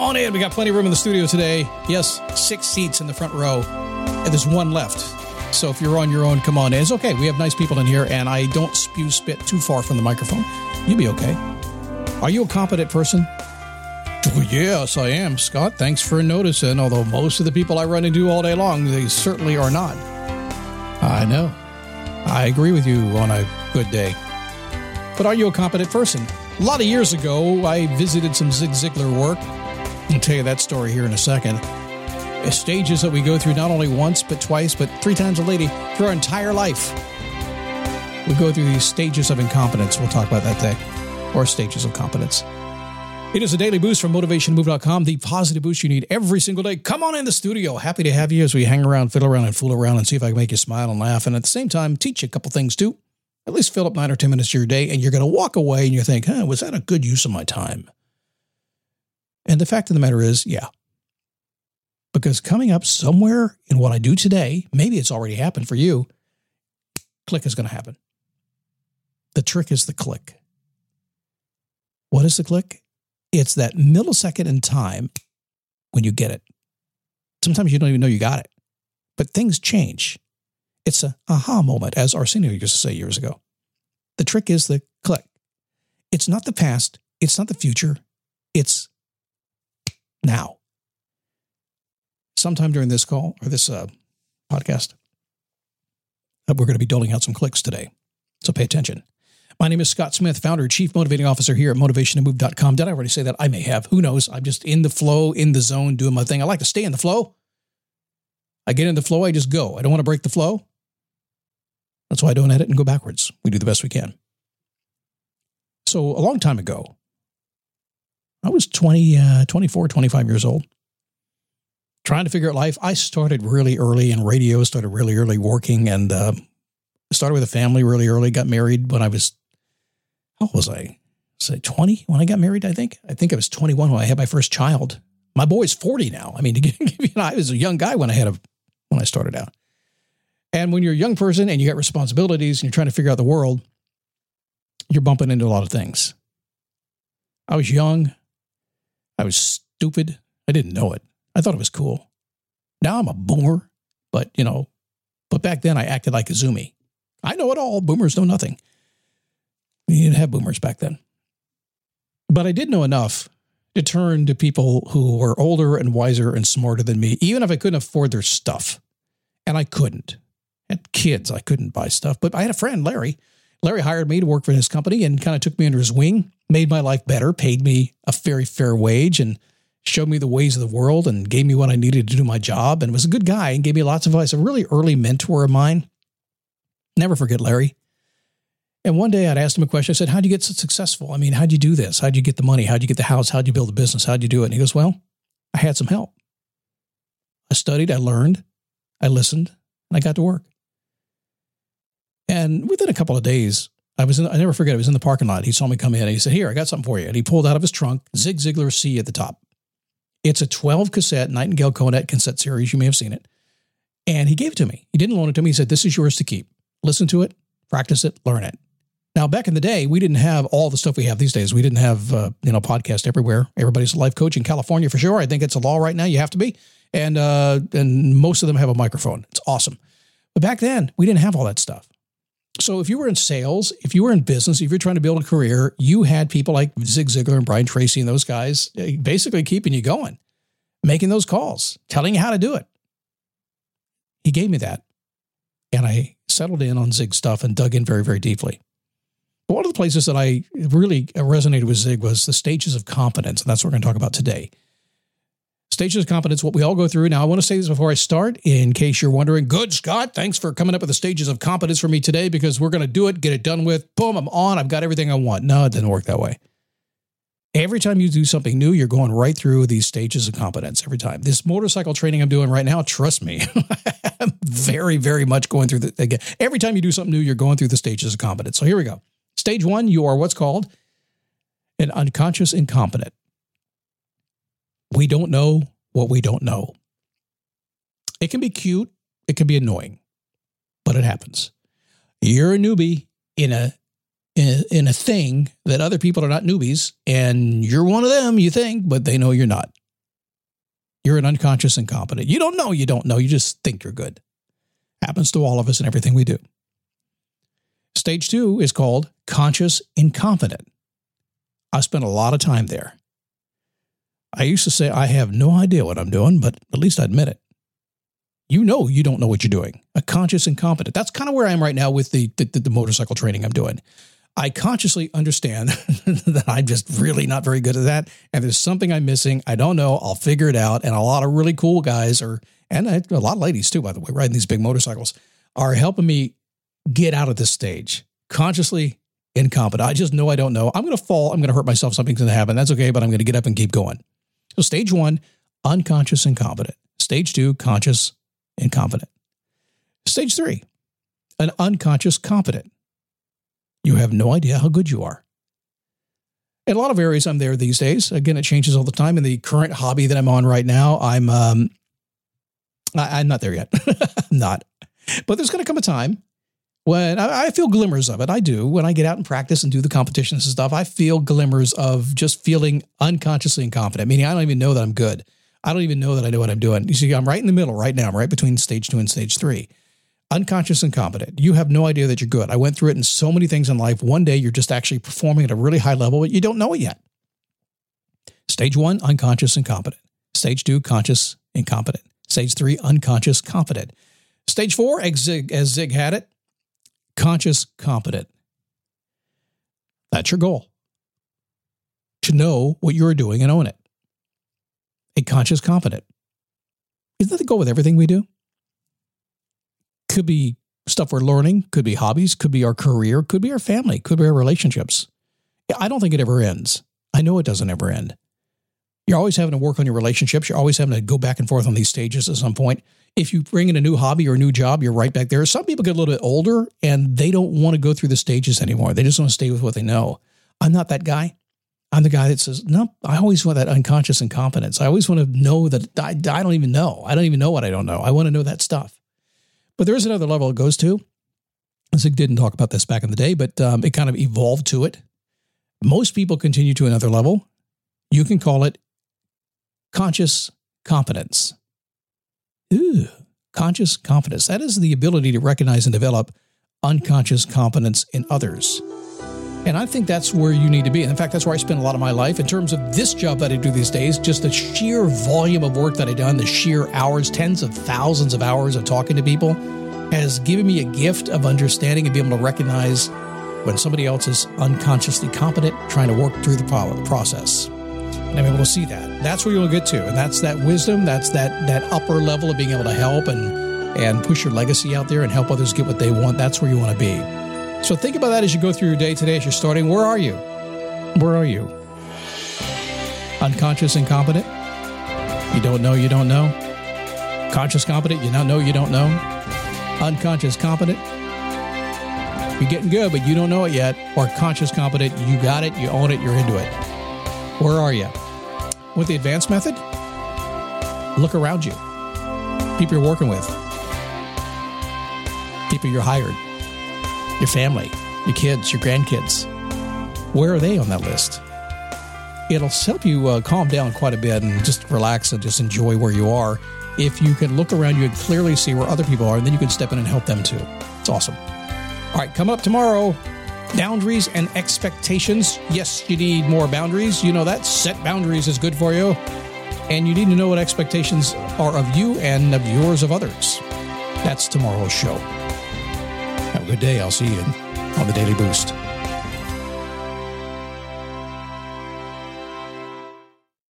Come on in. We got plenty of room in the studio today. Yes, six seats in the front row, and there's one left. So if you're on your own, come on in. It's okay. We have nice people in here, and I don't spew spit too far from the microphone. You'll be okay. Are you a competent person? Oh, yes, I am, Scott. Thanks for noticing. Although most of the people I run into all day long, they certainly are not. I know. I agree with you on a good day. But are you a competent person? A lot of years ago, I visited some Zig Ziglar work. I'll tell you that story here in a second. Stages that we go through not only once, but twice, but three times a lady through our entire life. We go through these stages of incompetence. We'll talk about that day, or stages of competence. It is a daily boost from motivationmove.com, the positive boost you need every single day. Come on in the studio. Happy to have you as we hang around, fiddle around, and fool around and see if I can make you smile and laugh. And at the same time, teach you a couple things too. At least fill up nine or 10 minutes of your day, and you're going to walk away and you think, huh, was that a good use of my time? And the fact of the matter is, yeah. Because coming up somewhere in what I do today, maybe it's already happened for you, click is going to happen. The trick is the click. What is the click? It's that millisecond in time when you get it. Sometimes you don't even know you got it, but things change. It's a aha moment, as Arsenio used to say years ago. The trick is the click. It's not the past, it's not the future, it's now. Sometime during this call or this uh, podcast, uh, we're going to be doling out some clicks today. So pay attention. My name is Scott Smith, founder, chief motivating officer here at motivationmove.com. Did I already say that? I may have. Who knows? I'm just in the flow, in the zone, doing my thing. I like to stay in the flow. I get in the flow, I just go. I don't want to break the flow. That's why I don't edit and go backwards. We do the best we can. So, a long time ago, I was 20, uh, 24, 25 years old, trying to figure out life. I started really early in radio, started really early working, and uh, started with a family really early. Got married when I was, how old was I? Say 20 when I got married, I think. I think I was 21 when I had my first child. My boy's 40 now. I mean, to give you know, I was a young guy when I had a, when I started out. And when you're a young person and you got responsibilities and you're trying to figure out the world, you're bumping into a lot of things. I was young. I was stupid. I didn't know it. I thought it was cool. Now I'm a boomer, but you know, but back then I acted like a zoomie. I know it all. Boomers know nothing. You didn't have boomers back then. But I did know enough to turn to people who were older and wiser and smarter than me, even if I couldn't afford their stuff. And I couldn't. I had kids, I couldn't buy stuff. But I had a friend, Larry. Larry hired me to work for his company and kind of took me under his wing, made my life better, paid me a very fair wage, and showed me the ways of the world and gave me what I needed to do my job and was a good guy and gave me lots of advice. A really early mentor of mine. Never forget Larry. And one day I'd asked him a question. I said, How'd you get so successful? I mean, how'd you do this? How'd you get the money? How'd you get the house? How'd you build a business? How'd you do it? And he goes, Well, I had some help. I studied, I learned, I listened, and I got to work. And within a couple of days, I was in, I never forget, I was in the parking lot. He saw me come in and he said, Here, I got something for you. And he pulled out of his trunk Zig Ziglar C at the top. It's a 12 cassette Nightingale Conant cassette series. You may have seen it. And he gave it to me. He didn't loan it to me. He said, This is yours to keep. Listen to it, practice it, learn it. Now, back in the day, we didn't have all the stuff we have these days. We didn't have, uh, you know, podcast everywhere. Everybody's a life coach in California for sure. I think it's a law right now. You have to be. And, uh, and most of them have a microphone. It's awesome. But back then, we didn't have all that stuff. So if you were in sales, if you were in business, if you're trying to build a career, you had people like Zig Ziglar and Brian Tracy and those guys eh, basically keeping you going, making those calls, telling you how to do it. He gave me that. And I settled in on Zig stuff and dug in very, very deeply. one of the places that I really resonated with Zig was the stages of confidence. And that's what we're going to talk about today. Stages of competence, what we all go through. Now, I want to say this before I start, in case you're wondering. Good, Scott. Thanks for coming up with the stages of competence for me today because we're going to do it, get it done with. Boom, I'm on. I've got everything I want. No, it didn't work that way. Every time you do something new, you're going right through these stages of competence every time. This motorcycle training I'm doing right now, trust me, I'm very, very much going through the again. Every time you do something new, you're going through the stages of competence. So here we go. Stage one, you are what's called an unconscious incompetent. We don't know what we don't know. It can be cute, it can be annoying, but it happens. You're a newbie in a in, in a thing that other people are not newbies, and you're one of them, you think, but they know you're not. You're an unconscious incompetent. You don't know, you don't know, you just think you're good. Happens to all of us in everything we do. Stage two is called conscious incompetent. I spent a lot of time there. I used to say, I have no idea what I'm doing, but at least I admit it. You know, you don't know what you're doing. A conscious incompetent. That's kind of where I am right now with the, the, the motorcycle training I'm doing. I consciously understand that I'm just really not very good at that. And there's something I'm missing. I don't know. I'll figure it out. And a lot of really cool guys are, and a lot of ladies too, by the way, riding these big motorcycles, are helping me get out of this stage. Consciously incompetent. I just know I don't know. I'm going to fall. I'm going to hurt myself. Something's going to happen. That's okay, but I'm going to get up and keep going. So, stage one, unconscious and incompetent. Stage two, conscious and incompetent. Stage three, an unconscious competent. You have no idea how good you are. In a lot of areas, I'm there these days. Again, it changes all the time. In the current hobby that I'm on right now, I'm um, I, am not there yet. I'm not. But there's going to come a time when I, I, feel glimmers of it. I do. When I get out and practice and do the competitions and stuff, I feel glimmers of just feeling unconsciously incompetent, meaning I don't even know that I'm good. I don't even know that I know what I'm doing. You see, I'm right in the middle right now. I'm right between stage two and stage three unconscious incompetent. You have no idea that you're good. I went through it in so many things in life. One day you're just actually performing at a really high level, but you don't know it yet. Stage one, unconscious incompetent. Stage two, conscious incompetent. Stage three, unconscious competent. Stage four, as Zig, as Zig had it, conscious competent. That's your goal. To know what you're doing and own it. A conscious competent. Isn't that the goal with everything we do? Could be stuff we're learning, could be hobbies, could be our career, could be our family, could be our relationships. I don't think it ever ends. I know it doesn't ever end. You're always having to work on your relationships. You're always having to go back and forth on these stages at some point. If you bring in a new hobby or a new job, you're right back there. Some people get a little bit older and they don't want to go through the stages anymore. They just want to stay with what they know. I'm not that guy. I'm the guy that says, no, I always want that unconscious incompetence. I always want to know that I, I don't even know. I don't even know what I don't know. I want to know that stuff. But there is another level it goes to. Zig didn't talk about this back in the day, but um, it kind of evolved to it. Most people continue to another level. You can call it conscious competence. Ooh, conscious competence. That is the ability to recognize and develop unconscious competence in others. And I think that's where you need to be. And in fact, that's where I spend a lot of my life in terms of this job that I do these days, just the sheer volume of work that I've done, the sheer hours, tens of thousands of hours of talking to people has given me a gift of understanding and being able to recognize when somebody else is unconsciously competent trying to work through the process. And I'm able to see that. That's where you'll get to. And that's that wisdom, that's that that upper level of being able to help and and push your legacy out there and help others get what they want. That's where you want to be. So think about that as you go through your day today, as you're starting. Where are you? Where are you? Unconscious incompetent? You don't know, you don't know. Conscious competent? You don't know, you don't know. Unconscious competent? You're getting good, but you don't know it yet. Or conscious competent, you got it, you own it, you're into it. Where are you? With the advanced method, look around you. People you're working with, people you're hired your family, your kids, your grandkids. Where are they on that list? It'll help you uh, calm down quite a bit and just relax and just enjoy where you are. If you can look around you and clearly see where other people are, and then you can step in and help them too. It's awesome. All right, come up tomorrow boundaries and expectations. Yes, you need more boundaries. You know that. Set boundaries is good for you. And you need to know what expectations are of you and of yours of others. That's tomorrow's show. Have a good day. I'll see you on the Daily Boost.